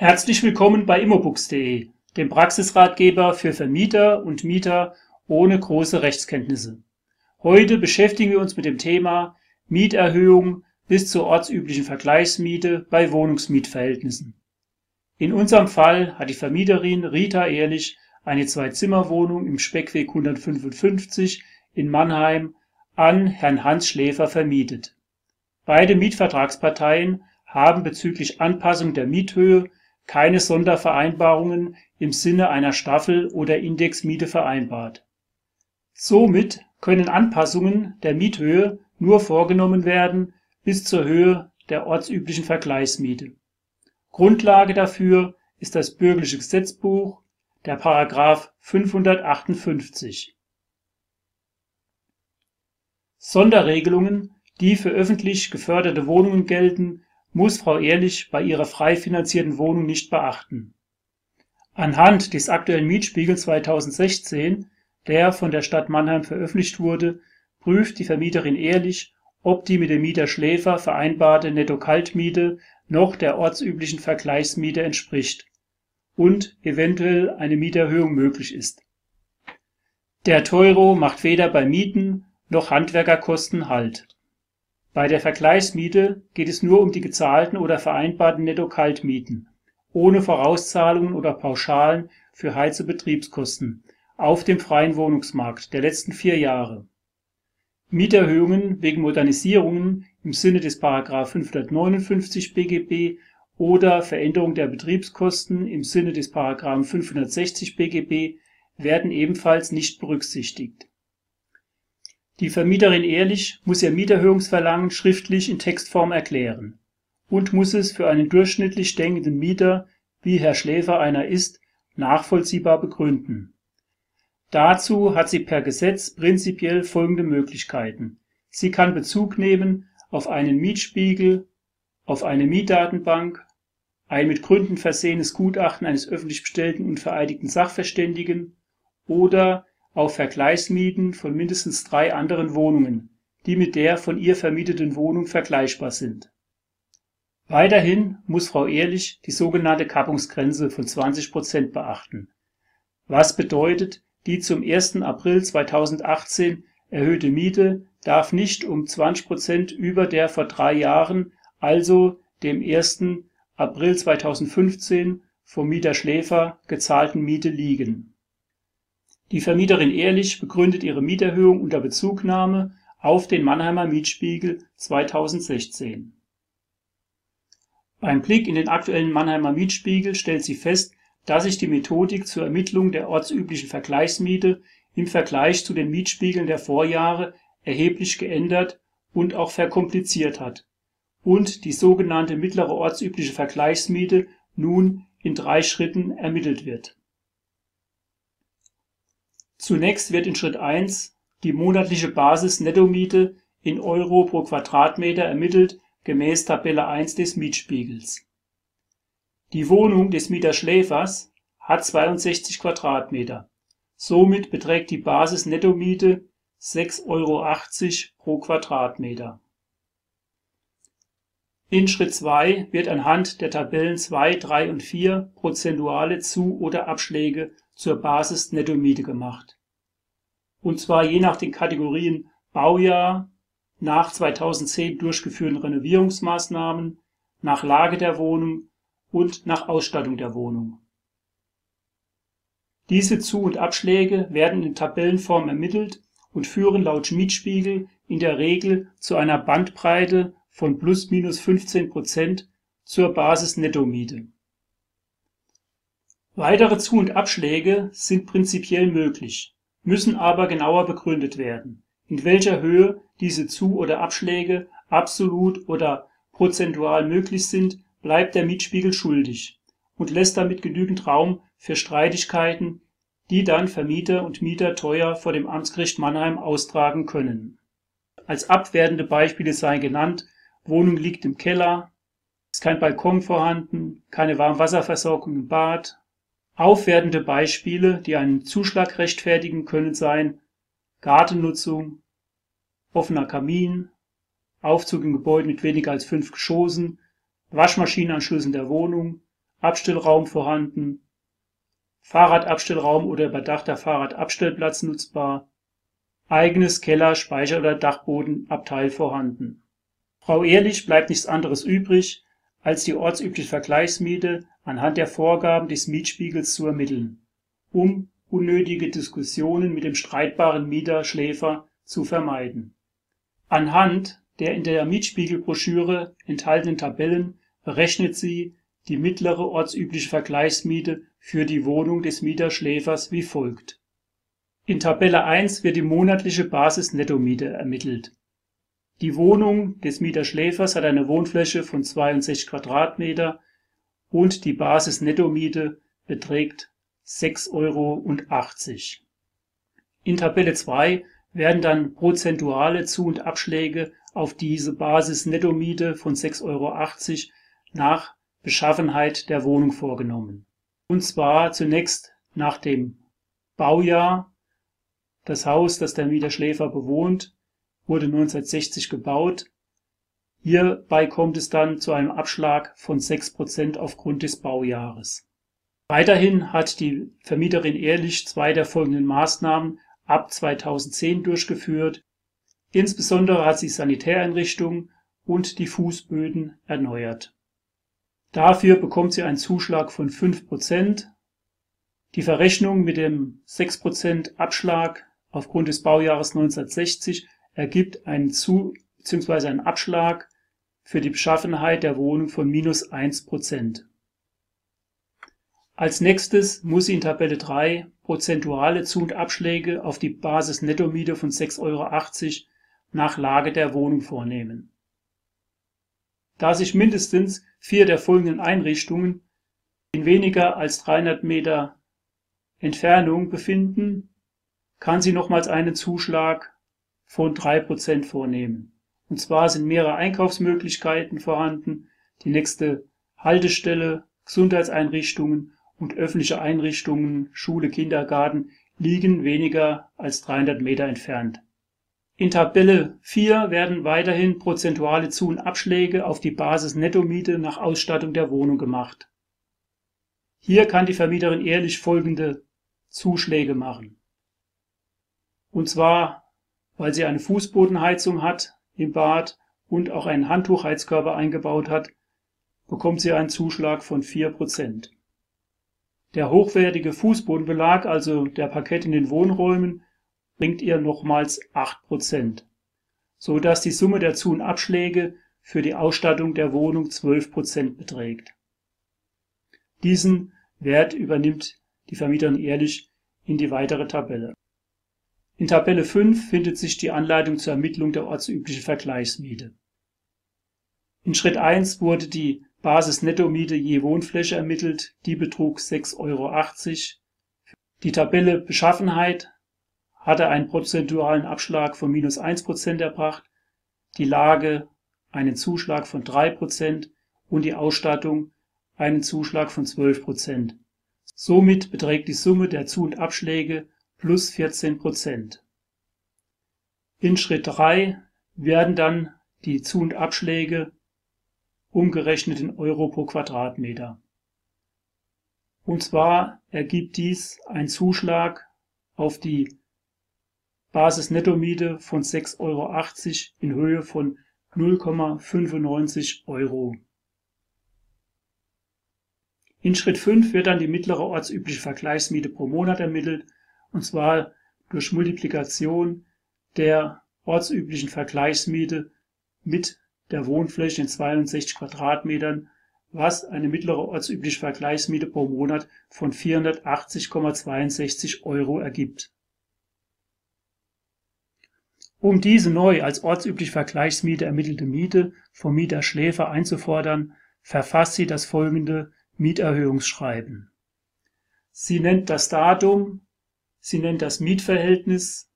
Herzlich willkommen bei immobooks.de, dem Praxisratgeber für Vermieter und Mieter ohne große Rechtskenntnisse. Heute beschäftigen wir uns mit dem Thema Mieterhöhung bis zur ortsüblichen Vergleichsmiete bei Wohnungsmietverhältnissen. In unserem Fall hat die Vermieterin Rita Ehrlich eine Zwei-Zimmer-Wohnung im Speckweg 155 in Mannheim an Herrn Hans Schläfer vermietet. Beide Mietvertragsparteien haben bezüglich Anpassung der Miethöhe keine Sondervereinbarungen im Sinne einer Staffel oder Indexmiete vereinbart. Somit können Anpassungen der Miethöhe nur vorgenommen werden bis zur Höhe der ortsüblichen Vergleichsmiete. Grundlage dafür ist das Bürgerliche Gesetzbuch, der Paragraph 558. Sonderregelungen, die für öffentlich geförderte Wohnungen gelten muss Frau Ehrlich bei ihrer frei finanzierten Wohnung nicht beachten. Anhand des aktuellen Mietspiegels 2016, der von der Stadt Mannheim veröffentlicht wurde, prüft die Vermieterin Ehrlich, ob die mit dem Mieter Schläfer vereinbarte Netto-Kaltmiete noch der ortsüblichen Vergleichsmiete entspricht und eventuell eine Mieterhöhung möglich ist. Der Teuro macht weder bei Mieten noch Handwerkerkosten Halt bei der Vergleichsmiete geht es nur um die gezahlten oder vereinbarten Netto-Kaltmieten ohne Vorauszahlungen oder Pauschalen für Heiz und Betriebskosten auf dem freien Wohnungsmarkt der letzten vier Jahre. Mieterhöhungen wegen Modernisierungen im Sinne des § 559 BGB oder Veränderung der Betriebskosten im Sinne des § 560 BGB werden ebenfalls nicht berücksichtigt die Vermieterin Ehrlich muss ihr Mieterhöhungsverlangen schriftlich in Textform erklären und muss es für einen durchschnittlich denkenden Mieter, wie Herr Schläfer einer ist, nachvollziehbar begründen. Dazu hat sie per Gesetz prinzipiell folgende Möglichkeiten: Sie kann Bezug nehmen auf einen Mietspiegel, auf eine Mietdatenbank, ein mit Gründen versehenes Gutachten eines öffentlich bestellten und vereidigten Sachverständigen oder auf Vergleichsmieten von mindestens drei anderen Wohnungen, die mit der von ihr vermieteten Wohnung vergleichbar sind. Weiterhin muss Frau Ehrlich die sogenannte Kappungsgrenze von 20 Prozent beachten, was bedeutet, die zum 1. April 2018 erhöhte Miete darf nicht um 20 Prozent über der vor drei Jahren, also dem 1. April 2015 vom Mieter Schläfer gezahlten Miete liegen die Vermieterin Ehrlich begründet ihre Mieterhöhung unter Bezugnahme auf den Mannheimer Mietspiegel 2016. Beim Blick in den aktuellen Mannheimer Mietspiegel stellt sie fest, dass sich die Methodik zur Ermittlung der ortsüblichen Vergleichsmiete im Vergleich zu den Mietspiegeln der Vorjahre erheblich geändert und auch verkompliziert hat und die sogenannte mittlere ortsübliche Vergleichsmiete nun in drei Schritten ermittelt wird Zunächst wird in Schritt 1 die monatliche Basis-Nettomiete in Euro pro Quadratmeter ermittelt gemäß Tabelle 1 des Mietspiegels. Die Wohnung des Mieters Schläfers hat 62 Quadratmeter, somit beträgt die Basis-Nettomiete 6,80 Euro pro Quadratmeter. In Schritt 2 wird anhand der Tabellen 2, 3 und 4 prozentuale Zu oder Abschläge zur Basis-Nettomiete gemacht, und zwar je nach den Kategorien Baujahr, nach 2010 durchgeführten Renovierungsmaßnahmen, nach Lage der Wohnung und nach Ausstattung der Wohnung. Diese Zu und Abschläge werden in Tabellenform ermittelt und führen laut Mietspiegel in der Regel zu einer Bandbreite von plus minus 15 Prozent zur Basis-Nettomiete Weitere Zu und Abschläge sind prinzipiell möglich, müssen aber genauer begründet werden. In welcher Höhe diese Zu oder Abschläge absolut oder prozentual möglich sind, bleibt der Mietspiegel schuldig und lässt damit genügend Raum für Streitigkeiten, die dann Vermieter und Mieter teuer vor dem Amtsgericht Mannheim austragen können. Als abwertende Beispiele seien genannt Wohnung liegt im Keller, ist kein Balkon vorhanden, keine Warmwasserversorgung im Bad Aufwertende Beispiele, die einen Zuschlag rechtfertigen können seien Gartennutzung, offener Kamin, Aufzug in Gebäuden mit weniger als fünf Geschossen, Waschmaschinenanschluss in der Wohnung, Abstellraum vorhanden, Fahrradabstellraum oder überdachter Fahrradabstellplatz nutzbar, eigenes Keller, Speicher oder Dachbodenabteil vorhanden. Frau Ehrlich bleibt nichts anderes übrig, als die ortsübliche Vergleichsmiete anhand der Vorgaben des Mietspiegels zu ermitteln, um unnötige Diskussionen mit dem streitbaren Mieter/Schläfer zu vermeiden. Anhand der in der Mietspiegelbroschüre enthaltenen Tabellen berechnet sie die mittlere ortsübliche Vergleichsmiete für die Wohnung des Mieter/Schläfers wie folgt: In Tabelle 1 wird die monatliche Basis-Nettomiete ermittelt. Die Wohnung des Mieter/Schläfers hat eine Wohnfläche von 62 Quadratmeter und die Basis-Nettomiete beträgt 6,80 Euro. In Tabelle 2 werden dann prozentuale Zu und Abschläge auf diese Basis-Nettomiete von 6,80 Euro nach Beschaffenheit der Wohnung vorgenommen. Und zwar zunächst nach dem Baujahr. Das Haus, das der Mieter/Schläfer bewohnt, wurde 1960 gebaut. Hierbei kommt es dann zu einem Abschlag von 6 Prozent aufgrund des Baujahres Weiterhin hat die Vermieterin Ehrlich zwei der folgenden Maßnahmen ab 2010 durchgeführt. Insbesondere hat sie Sanitäreinrichtungen und die Fußböden erneuert. Dafür bekommt sie einen Zuschlag von 5 Prozent. Die Verrechnung mit dem 6 Prozent Abschlag aufgrund des Baujahres 1960 ergibt einen Zu bzw. einen Abschlag für die Beschaffenheit der Wohnung von minus 1 Prozent als nächstes muss sie in Tabelle 3 prozentuale Zu und Abschläge auf die Basis-Nettomiete von 6,80 Euro nach Lage der Wohnung vornehmen. Da sich mindestens vier der folgenden Einrichtungen in weniger als 300 Meter Entfernung befinden, kann sie nochmals einen Zuschlag von 3 Prozent vornehmen. Und zwar sind mehrere Einkaufsmöglichkeiten vorhanden, die nächste Haltestelle, Gesundheitseinrichtungen und öffentliche Einrichtungen (Schule, Kindergarten) liegen weniger als 300 Meter entfernt. In Tabelle 4 werden weiterhin prozentuale Zu und Abschläge auf die Basis-Nettomiete nach Ausstattung der Wohnung gemacht. Hier kann die Vermieterin ehrlich folgende Zuschläge machen: Und zwar, weil sie eine Fußbodenheizung hat im Bad und auch einen Handtuchheizkörper eingebaut hat, bekommt sie einen Zuschlag von 4 Prozent der hochwertige Fußbodenbelag, also der Parkett in den Wohnräumen, bringt ihr nochmals 8 Prozent, so dass die Summe der Zu- und Abschläge für die Ausstattung der Wohnung 12 Prozent beträgt. Diesen Wert übernimmt die Vermieterin ehrlich in die weitere Tabelle. In Tabelle 5 findet sich die Anleitung zur Ermittlung der ortsüblichen Vergleichsmiete. In Schritt 1 wurde die Basis-Nettomiete je Wohnfläche ermittelt, die betrug 6,80 Euro. Die Tabelle Beschaffenheit hatte einen prozentualen Abschlag von minus 1 Prozent erbracht, die Lage einen Zuschlag von 3 Prozent und die Ausstattung einen Zuschlag von 12 Prozent. Somit beträgt die Summe der Zu- und Abschläge plus 14 Prozent. In Schritt 3 werden dann die Zu- und Abschläge umgerechnet in Euro pro Quadratmeter. Und zwar ergibt dies ein Zuschlag auf die Basis-Nettomiete von 6,80 Euro in Höhe von 0,95 Euro. In Schritt 5 wird dann die mittlere ortsübliche Vergleichsmiete pro Monat ermittelt, und zwar durch Multiplikation der ortsüblichen Vergleichsmiete mit der Wohnfläche in 62 Quadratmetern, was eine mittlere ortsübliche Vergleichsmiete pro Monat von 480,62 Euro ergibt. Um diese neu als ortsübliche Vergleichsmiete ermittelte Miete vom Mieter Schläfer einzufordern, verfasst sie das folgende Mieterhöhungsschreiben. Sie nennt das Datum, sie nennt das Mietverhältnis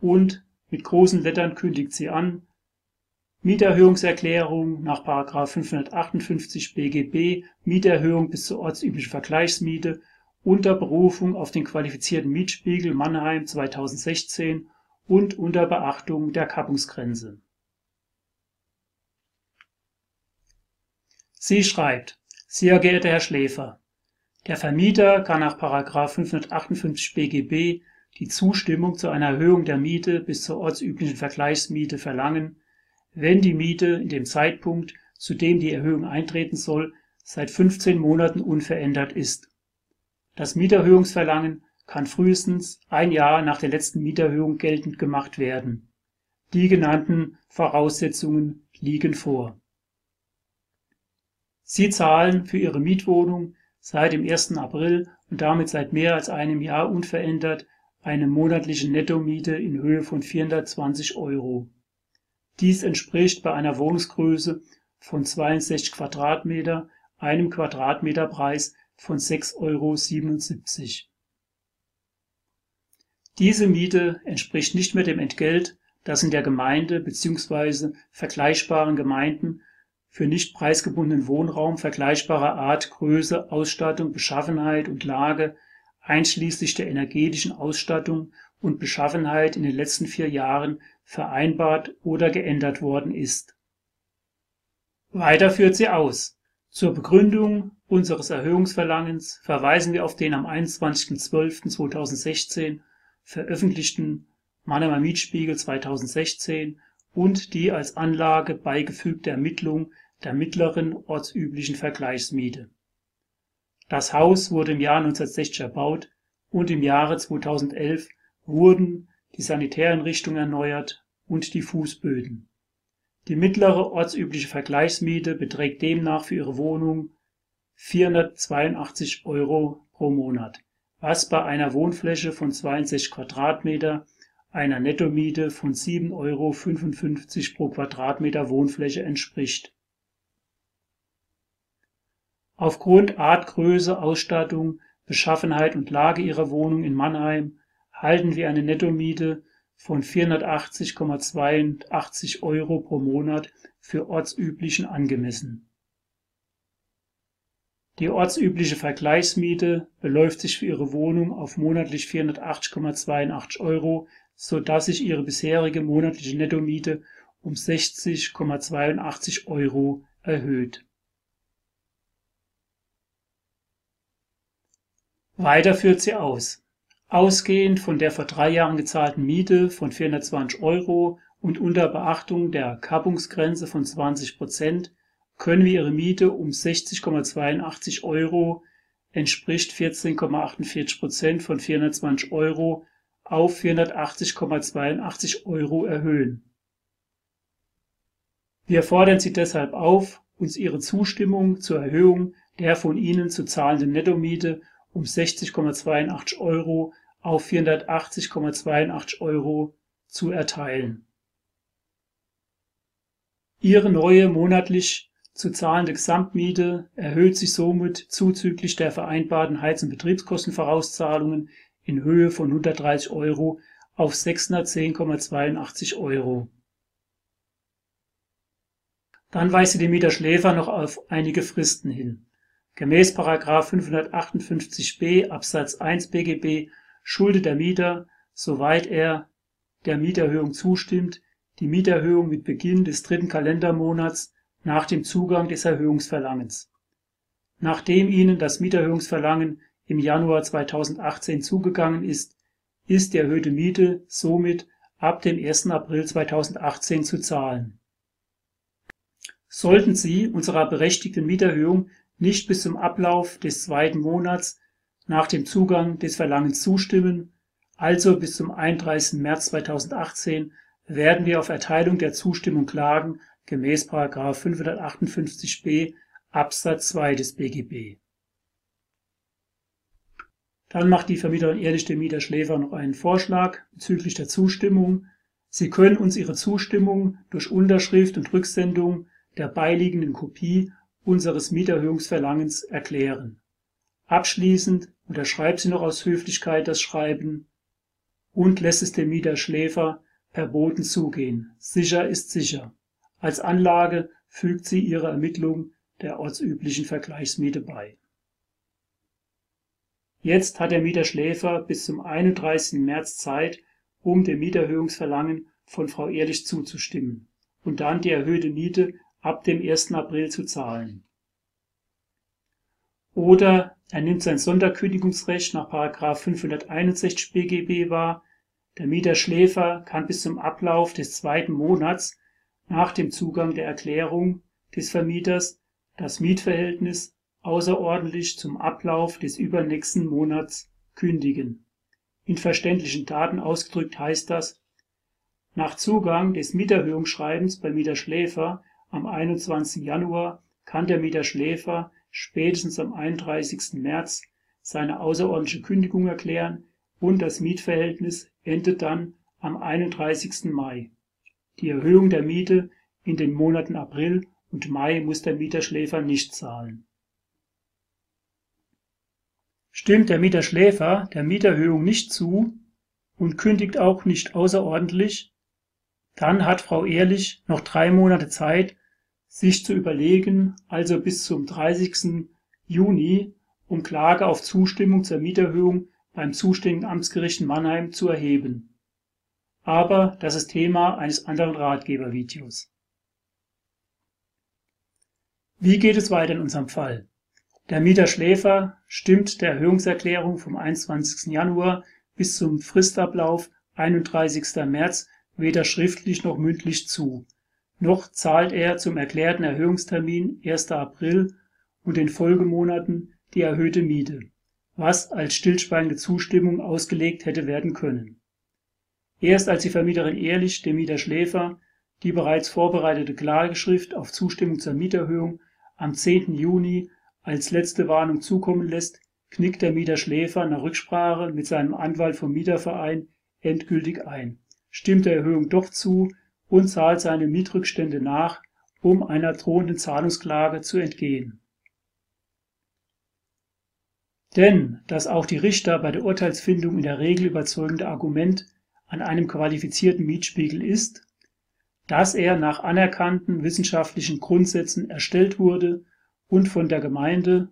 und mit großen Lettern kündigt sie an, Mieterhöhungserklärung nach 558 BGB Mieterhöhung bis zur ortsüblichen Vergleichsmiete unter Berufung auf den qualifizierten Mietspiegel Mannheim 2016 und unter Beachtung der Kappungsgrenze. Sie schreibt Sehr geehrter Herr Schläfer, der Vermieter kann nach 558 BGB die Zustimmung zu einer Erhöhung der Miete bis zur ortsüblichen Vergleichsmiete verlangen, wenn die Miete in dem Zeitpunkt, zu dem die Erhöhung eintreten soll, seit 15 Monaten unverändert ist. Das Mieterhöhungsverlangen kann frühestens ein Jahr nach der letzten Mieterhöhung geltend gemacht werden. Die genannten Voraussetzungen liegen vor. Sie zahlen für Ihre Mietwohnung seit dem 1. April und damit seit mehr als einem Jahr unverändert eine monatliche Nettomiete in Höhe von 420 Euro. Dies entspricht bei einer Wohnungsgröße von 62 Quadratmeter einem Quadratmeterpreis von 6,77 Euro. Diese Miete entspricht nicht mehr dem Entgelt, das in der Gemeinde bzw. vergleichbaren Gemeinden für nicht preisgebundenen Wohnraum vergleichbarer Art, Größe, Ausstattung, Beschaffenheit und Lage einschließlich der energetischen Ausstattung und Beschaffenheit in den letzten vier Jahren vereinbart oder geändert worden ist. Weiter führt sie aus. Zur Begründung unseres Erhöhungsverlangens verweisen wir auf den am 21.12.2016 veröffentlichten Mannheimer Mietspiegel 2016 und die als Anlage beigefügte Ermittlung der mittleren ortsüblichen Vergleichsmiete. Das Haus wurde im Jahr 1960 erbaut und im Jahre 2011 wurden die Sanitäreinrichtungen erneuert und die Fußböden. Die mittlere ortsübliche Vergleichsmiete beträgt demnach für ihre Wohnung 482 Euro pro Monat, was bei einer Wohnfläche von 62 Quadratmeter einer Nettomiete von 7,55 Euro pro Quadratmeter Wohnfläche entspricht. Aufgrund Art, Größe, Ausstattung, Beschaffenheit und Lage ihrer Wohnung in Mannheim halten wir eine Nettomiete von 480,82 Euro pro Monat für ortsüblichen angemessen. Die ortsübliche Vergleichsmiete beläuft sich für ihre Wohnung auf monatlich 480,82 Euro, so dass sich ihre bisherige monatliche Nettomiete um 60,82 Euro erhöht. Weiter führt sie aus Ausgehend von der vor drei Jahren gezahlten Miete von 420 Euro und unter Beachtung der Kappungsgrenze von 20 Prozent können wir ihre Miete um 60,82 Euro entspricht 14,48 Prozent von 420 Euro auf 480,82 Euro erhöhen. Wir fordern Sie deshalb auf, uns Ihre Zustimmung zur Erhöhung der von Ihnen zu zahlenden Nettomiete um 60,82 Euro auf 480,82 Euro zu erteilen. Ihre neue monatlich zu zahlende Gesamtmiete erhöht sich somit zuzüglich der vereinbarten Heiz- und Betriebskostenvorauszahlungen in Höhe von 130 Euro auf 610,82 Euro. Dann weist sie den Mieter Schläfer noch auf einige Fristen hin. Gemäß 558b Absatz 1 BGB schuldet der Mieter, soweit er der Mieterhöhung zustimmt, die Mieterhöhung mit Beginn des dritten Kalendermonats nach dem Zugang des Erhöhungsverlangens. Nachdem Ihnen das Mieterhöhungsverlangen im Januar 2018 zugegangen ist, ist die erhöhte Miete somit ab dem 1. April 2018 zu zahlen. Sollten Sie unserer berechtigten Mieterhöhung nicht bis zum Ablauf des zweiten Monats nach dem Zugang des Verlangens zustimmen, also bis zum 31. März 2018, werden wir auf Erteilung der Zustimmung klagen gemäß 558b Absatz 2 des BGB. Dann macht die Vermieterin ehrlich dem Mieter Schläfer noch einen Vorschlag bezüglich der Zustimmung. Sie können uns Ihre Zustimmung durch Unterschrift und Rücksendung der beiliegenden Kopie unseres Mieterhöhungsverlangens erklären. Abschließend unterschreibt sie noch aus Höflichkeit das Schreiben und lässt es dem Mieter Schläfer per Boten zugehen. Sicher ist sicher. Als Anlage fügt sie ihre Ermittlung der ortsüblichen Vergleichsmiete bei. Jetzt hat der Mieter Schläfer bis zum 31. März Zeit, um dem Mieterhöhungsverlangen von Frau Ehrlich zuzustimmen und dann die erhöhte Miete ab dem 1. April zu zahlen. Oder er nimmt sein Sonderkündigungsrecht nach 561 BGB wahr. Der Mieterschläfer kann bis zum Ablauf des zweiten Monats nach dem Zugang der Erklärung des Vermieters das Mietverhältnis außerordentlich zum Ablauf des übernächsten Monats kündigen. In verständlichen Daten ausgedrückt heißt das, nach Zugang des Mieterhöhungsschreibens bei Mieter Schläfer am 21. Januar kann der Mieter Schläfer spätestens am 31. März seine außerordentliche Kündigung erklären und das Mietverhältnis endet dann am 31. Mai. Die Erhöhung der Miete in den Monaten April und Mai muss der Mieterschläfer nicht zahlen. Stimmt der Mieterschläfer der Mieterhöhung nicht zu und kündigt auch nicht außerordentlich, dann hat Frau Ehrlich noch drei Monate Zeit, sich zu überlegen, also bis zum 30. Juni, um Klage auf Zustimmung zur Mieterhöhung beim zuständigen Amtsgericht in Mannheim zu erheben. Aber das ist Thema eines anderen Ratgebervideos. Wie geht es weiter in unserem Fall? Der Mieter Schläfer stimmt der Erhöhungserklärung vom 21. Januar bis zum Fristablauf 31. März weder schriftlich noch mündlich zu. Noch zahlt er zum erklärten Erhöhungstermin 1. April und den Folgemonaten die erhöhte Miete, was als stillschweigende Zustimmung ausgelegt hätte werden können. Erst als die Vermieterin Ehrlich dem Mieter Schläfer die bereits vorbereitete Klageschrift auf Zustimmung zur Mieterhöhung am 10. Juni als letzte Warnung zukommen lässt, knickt der Mieter Schläfer nach Rücksprache mit seinem Anwalt vom Mieterverein endgültig ein, stimmt der Erhöhung doch zu und zahlt seine Mietrückstände nach, um einer drohenden Zahlungsklage zu entgehen. Denn dass auch die Richter bei der Urteilsfindung in der Regel überzeugende Argument an einem qualifizierten Mietspiegel ist, dass er nach anerkannten wissenschaftlichen Grundsätzen erstellt wurde und von der Gemeinde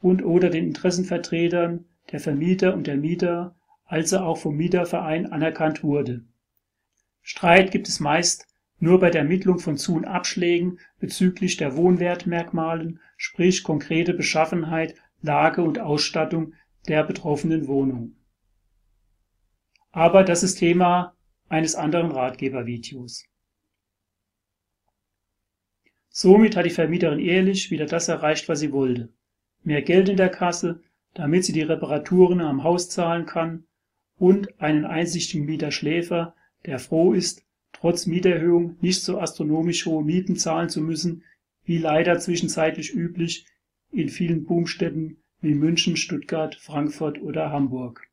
und/oder den Interessenvertretern der Vermieter und der Mieter, also auch vom Mieterverein anerkannt wurde. Streit gibt es meist nur bei der Ermittlung von Zu- und Abschlägen bezüglich der Wohnwertmerkmalen, sprich konkrete Beschaffenheit, Lage und Ausstattung der betroffenen Wohnung. Aber das ist Thema eines anderen Ratgebervideos. Somit hat die Vermieterin Ehrlich wieder das erreicht, was sie wollte. Mehr Geld in der Kasse, damit sie die Reparaturen am Haus zahlen kann und einen einsichtigen Mieter Schläfer, der froh ist, trotz Mieterhöhung nicht so astronomisch hohe Mieten zahlen zu müssen, wie leider zwischenzeitlich üblich in vielen Boomstädten wie München, Stuttgart, Frankfurt oder Hamburg.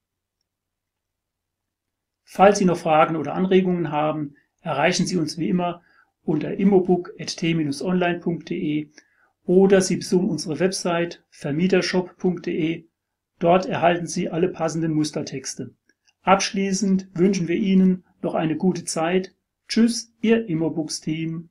Falls Sie noch Fragen oder Anregungen haben, erreichen Sie uns wie immer unter immobook.t-online.de oder Sie besuchen unsere Website vermietershop.de. Dort erhalten Sie alle passenden Mustertexte. Abschließend wünschen wir Ihnen noch eine gute Zeit. Tschüss, Ihr Immobooks-Team.